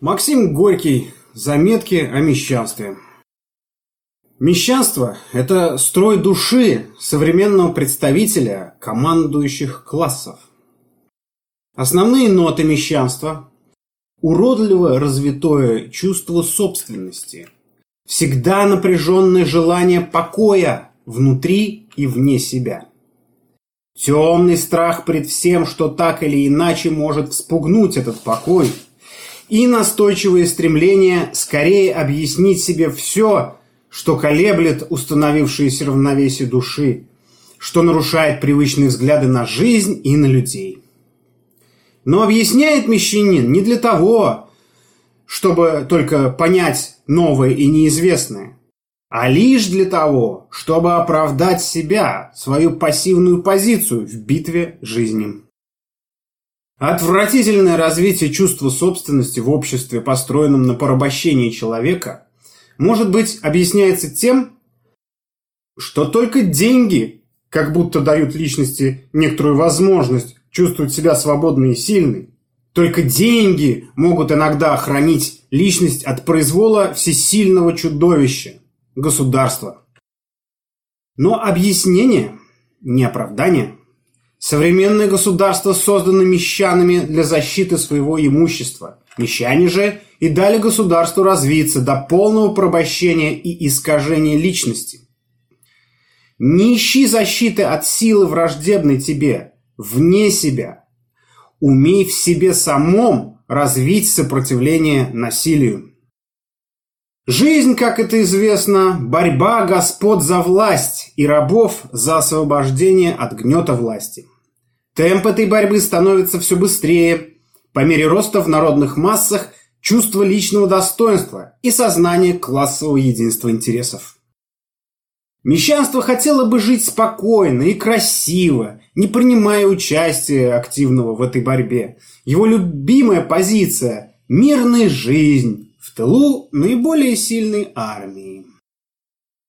Максим Горький. Заметки о мещанстве. Мещанство – это строй души современного представителя командующих классов. Основные ноты мещанства – уродливо развитое чувство собственности, всегда напряженное желание покоя внутри и вне себя. Темный страх пред всем, что так или иначе может вспугнуть этот покой – и настойчивое стремление скорее объяснить себе все, что колеблет установившееся равновесие души, что нарушает привычные взгляды на жизнь и на людей. Но объясняет мещанин не для того, чтобы только понять новое и неизвестное, а лишь для того, чтобы оправдать себя, свою пассивную позицию в битве жизни. Отвратительное развитие чувства собственности в обществе, построенном на порабощении человека, может быть, объясняется тем, что только деньги как будто дают личности некоторую возможность чувствовать себя свободной и сильной. Только деньги могут иногда охранить личность от произвола всесильного чудовища – государства. Но объяснение, не оправдание – Современное государство создано мещанами для защиты своего имущества. Мещане же и дали государству развиться до полного порабощения и искажения личности. Не ищи защиты от силы враждебной тебе, вне себя. Умей в себе самом развить сопротивление насилию. Жизнь, как это известно, борьба господ за власть и рабов за освобождение от гнета власти. Темп этой борьбы становится все быстрее. По мере роста в народных массах чувство личного достоинства и сознание классового единства интересов. Мещанство хотело бы жить спокойно и красиво, не принимая участия активного в этой борьбе. Его любимая позиция – мирная жизнь в тылу наиболее сильной армии.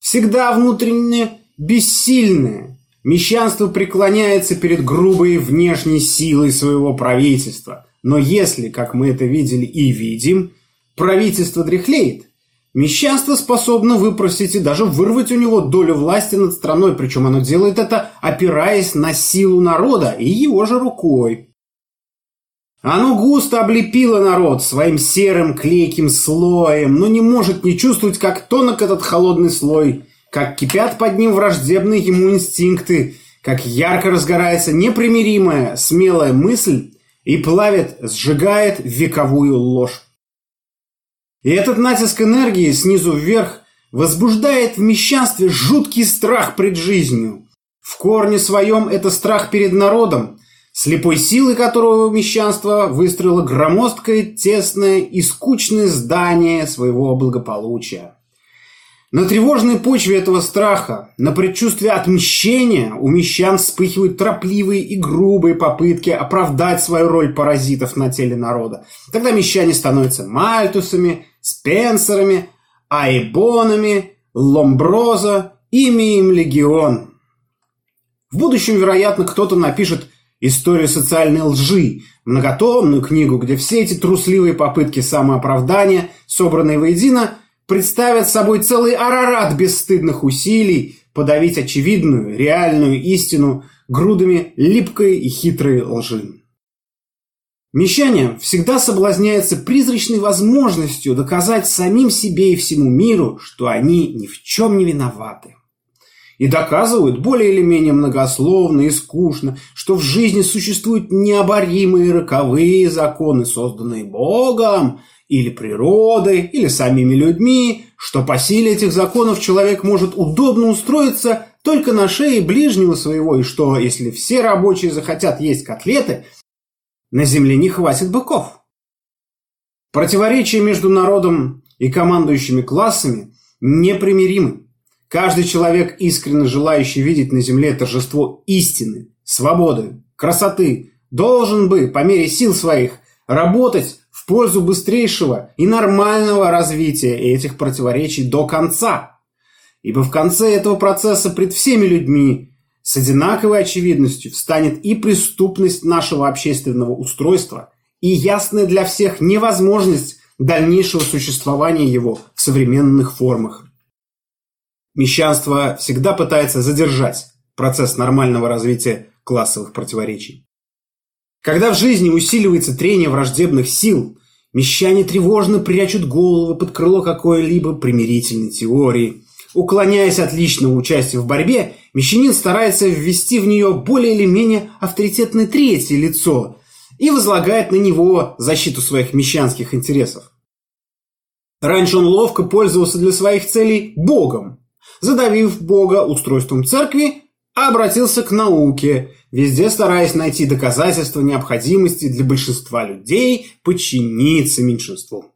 Всегда внутренне бессильное, Мещанство преклоняется перед грубой внешней силой своего правительства. Но если, как мы это видели и видим, правительство дряхлеет, мещанство способно выпросить и даже вырвать у него долю власти над страной, причем оно делает это, опираясь на силу народа и его же рукой. Оно густо облепило народ своим серым клейким слоем, но не может не чувствовать, как тонок этот холодный слой – как кипят под ним враждебные ему инстинкты, как ярко разгорается непримиримая, смелая мысль и плавит, сжигает вековую ложь. И этот натиск энергии снизу вверх возбуждает в мещанстве жуткий страх пред жизнью. В корне своем это страх перед народом, слепой силой которого мещанство выстроило громоздкое, тесное и скучное здание своего благополучия. На тревожной почве этого страха, на предчувствии отмщения у мещан вспыхивают торопливые и грубые попытки оправдать свою роль паразитов на теле народа. Тогда мещане становятся мальтусами, спенсерами, айбонами, ломброза, ими им легион. В будущем, вероятно, кто-то напишет историю социальной лжи, многотомную книгу, где все эти трусливые попытки самооправдания, собранные воедино, представят собой целый арарат бесстыдных усилий подавить очевидную, реальную истину грудами липкой и хитрой лжи. Мещане всегда соблазняются призрачной возможностью доказать самим себе и всему миру, что они ни в чем не виноваты. И доказывают более или менее многословно и скучно, что в жизни существуют необоримые роковые законы, созданные Богом, или природой, или самими людьми, что по силе этих законов человек может удобно устроиться только на шее ближнего своего, и что, если все рабочие захотят есть котлеты, на земле не хватит быков. Противоречия между народом и командующими классами непримиримы. Каждый человек, искренне желающий видеть на земле торжество истины, свободы, красоты, должен бы, по мере сил своих, работать в пользу быстрейшего и нормального развития этих противоречий до конца. Ибо в конце этого процесса пред всеми людьми с одинаковой очевидностью встанет и преступность нашего общественного устройства, и ясная для всех невозможность дальнейшего существования его в современных формах. Мещанство всегда пытается задержать процесс нормального развития классовых противоречий. Когда в жизни усиливается трение враждебных сил, мещане тревожно прячут головы под крыло какой-либо примирительной теории. Уклоняясь от личного участия в борьбе, мещанин старается ввести в нее более или менее авторитетное третье лицо и возлагает на него защиту своих мещанских интересов. Раньше он ловко пользовался для своих целей Богом, задавив Бога устройством церкви а обратился к науке, везде стараясь найти доказательства необходимости для большинства людей подчиниться меньшинству.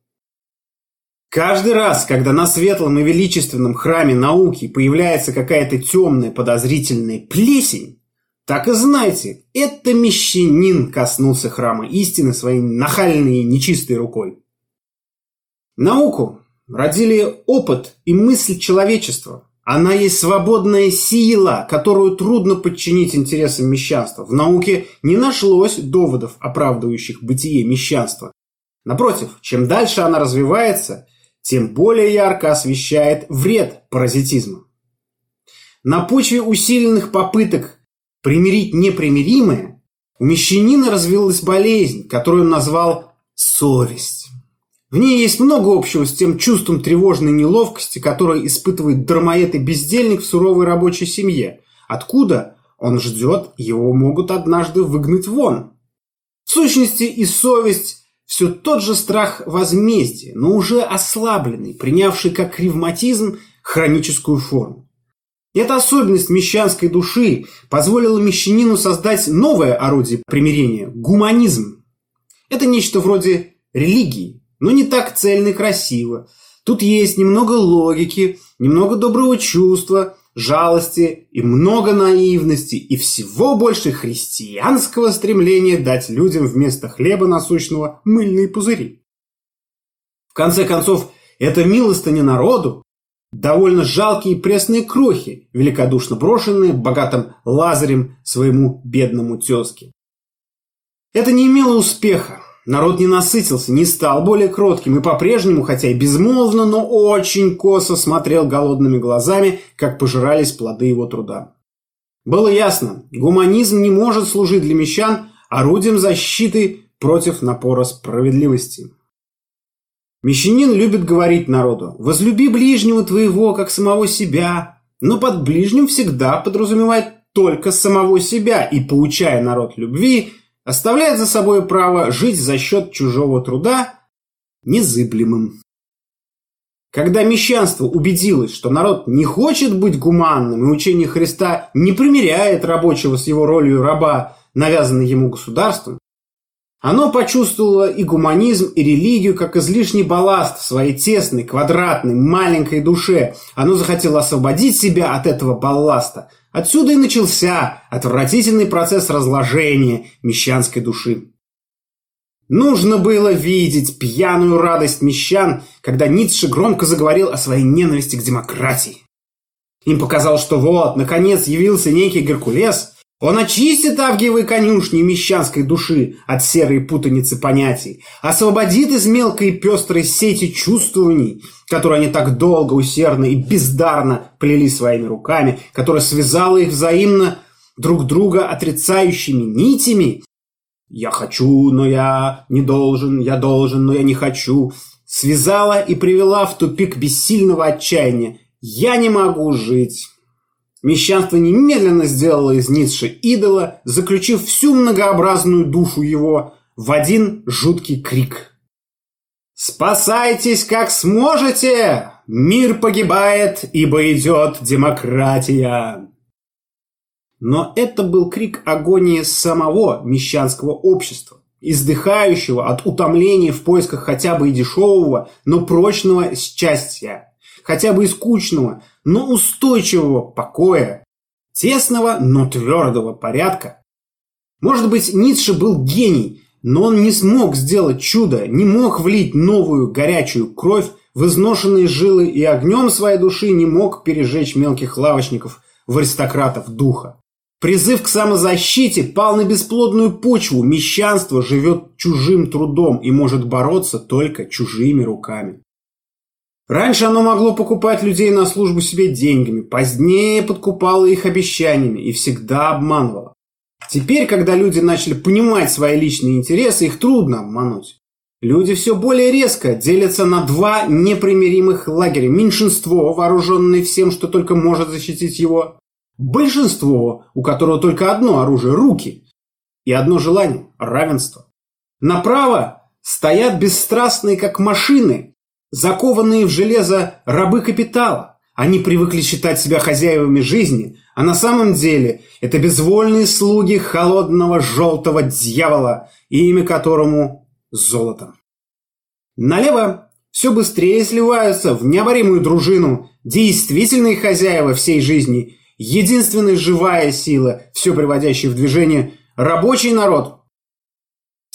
Каждый раз, когда на светлом и величественном храме науки появляется какая-то темная подозрительная плесень, так и знайте, это мещанин коснулся храма истины своей нахальной и нечистой рукой. Науку родили опыт и мысль человечества, она есть свободная сила, которую трудно подчинить интересам мещанства. В науке не нашлось доводов, оправдывающих бытие мещанства. Напротив, чем дальше она развивается, тем более ярко освещает вред паразитизма. На почве усиленных попыток примирить непримиримое, у мещанина развилась болезнь, которую он назвал совесть. В ней есть много общего с тем чувством тревожной неловкости, которое испытывает дармоед и бездельник в суровой рабочей семье. Откуда он ждет, его могут однажды выгнать вон. В сущности и совесть все тот же страх возмездия, но уже ослабленный, принявший как ревматизм хроническую форму. Эта особенность мещанской души позволила мещанину создать новое орудие примирения – гуманизм. Это нечто вроде религии, но не так цельно и красиво. Тут есть немного логики, немного доброго чувства, жалости и много наивности, и всего больше христианского стремления дать людям вместо хлеба насущного мыльные пузыри. В конце концов, это милостыня народу, довольно жалкие пресные крохи, великодушно брошенные богатым Лазарем своему бедному тезке. Это не имело успеха, Народ не насытился, не стал более кротким и по-прежнему, хотя и безмолвно, но очень косо смотрел голодными глазами, как пожирались плоды его труда. Было ясно, гуманизм не может служить для мещан орудием защиты против напора справедливости. Мещанин любит говорить народу «возлюби ближнего твоего, как самого себя», но под ближним всегда подразумевает только самого себя и, поучая народ любви, оставляет за собой право жить за счет чужого труда незыблемым. Когда мещанство убедилось, что народ не хочет быть гуманным, и учение Христа не примиряет рабочего с его ролью раба, навязанной ему государством, оно почувствовало и гуманизм, и религию как излишний балласт в своей тесной, квадратной, маленькой душе. Оно захотело освободить себя от этого балласта, Отсюда и начался отвратительный процесс разложения мещанской души. Нужно было видеть пьяную радость мещан, когда Ницше громко заговорил о своей ненависти к демократии. Им показалось, что вот, наконец, явился некий Геркулес, он очистит авгиевы конюшни мещанской души от серой путаницы понятий, освободит из мелкой пестрой сети чувствований, которые они так долго, усердно и бездарно плели своими руками, которая связала их взаимно друг друга отрицающими нитями. «Я хочу, но я не должен, я должен, но я не хочу», связала и привела в тупик бессильного отчаяния. «Я не могу жить». Мещанство немедленно сделало из Ницше идола, заключив всю многообразную душу его в один жуткий крик. «Спасайтесь, как сможете! Мир погибает, ибо идет демократия!» Но это был крик агонии самого мещанского общества, издыхающего от утомления в поисках хотя бы и дешевого, но прочного счастья хотя бы и скучного, но устойчивого покоя, тесного, но твердого порядка. Может быть, Ницше был гений, но он не смог сделать чудо, не мог влить новую горячую кровь в изношенные жилы и огнем своей души не мог пережечь мелких лавочников в аристократов духа. Призыв к самозащите пал на бесплодную почву. Мещанство живет чужим трудом и может бороться только чужими руками. Раньше оно могло покупать людей на службу себе деньгами, позднее подкупало их обещаниями и всегда обманывало. Теперь, когда люди начали понимать свои личные интересы, их трудно обмануть. Люди все более резко делятся на два непримиримых лагеря. Меньшинство, вооруженное всем, что только может защитить его. Большинство, у которого только одно оружие – руки. И одно желание – равенство. Направо стоят бесстрастные, как машины, закованные в железо рабы капитала. Они привыкли считать себя хозяевами жизни, а на самом деле это безвольные слуги холодного желтого дьявола, имя которому золото. Налево все быстрее сливаются в необоримую дружину действительные хозяева всей жизни, единственная живая сила, все приводящая в движение рабочий народ,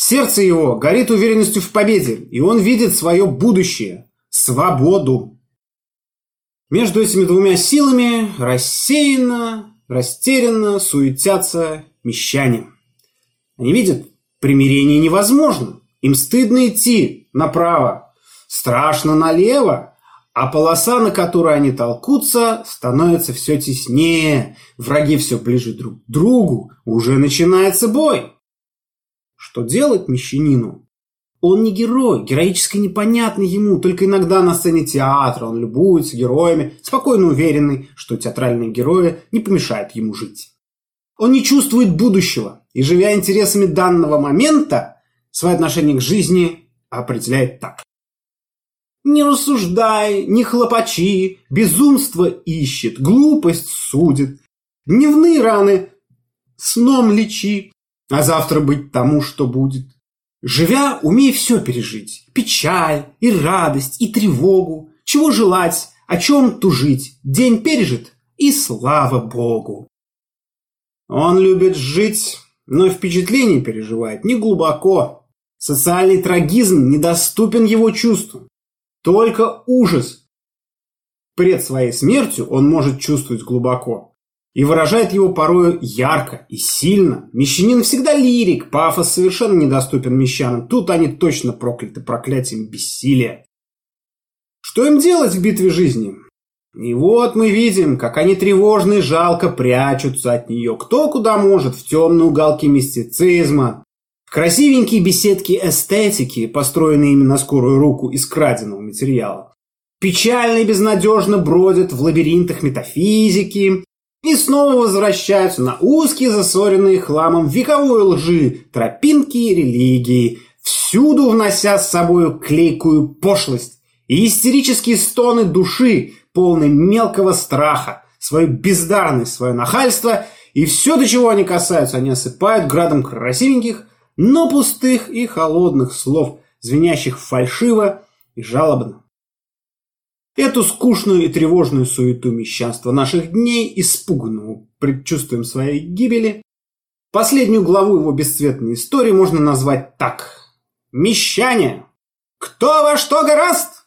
Сердце его горит уверенностью в победе, и он видит свое будущее – свободу. Между этими двумя силами рассеянно, растерянно суетятся мещане. Они видят, примирение невозможно. Им стыдно идти направо, страшно налево, а полоса, на которой они толкутся, становится все теснее, враги все ближе друг к другу, уже начинается бой. Что делать мещанину? Он не герой, героически непонятный ему, только иногда на сцене театра он любуется героями, спокойно уверенный, что театральные герои не помешают ему жить. Он не чувствует будущего и, живя интересами данного момента, свое отношение к жизни определяет так. Не рассуждай, не хлопачи, безумство ищет, глупость судит, дневные раны сном лечи, а завтра быть тому, что будет. Живя, умей все пережить. Печаль, и радость, и тревогу. Чего желать, о чем тужить. День пережит, и слава Богу. Он любит жить, но впечатление переживает не глубоко. Социальный трагизм недоступен его чувству. Только ужас. Пред своей смертью он может чувствовать глубоко и выражает его порою ярко и сильно. Мещанин всегда лирик, пафос совершенно недоступен мещанам. Тут они точно прокляты проклятием бессилия. Что им делать в битве жизни? И вот мы видим, как они тревожно и жалко прячутся от нее. Кто куда может, в темные уголки мистицизма, в красивенькие беседки эстетики, построенные именно на скорую руку из краденого материала. Печально и безнадежно бродят в лабиринтах метафизики, и снова возвращаются на узкие, засоренные хламом вековой лжи, тропинки и религии, всюду внося с собой клейкую пошлость и истерические стоны души, полной мелкого страха, свою бездарность, свое нахальство и все, до чего они касаются, они осыпают градом красивеньких, но пустых и холодных слов, звенящих фальшиво и жалобно. Эту скучную и тревожную суету мещанства наших дней, испуганного предчувствием своей гибели, последнюю главу его бесцветной истории можно назвать так. Мещане! Кто во что гораст?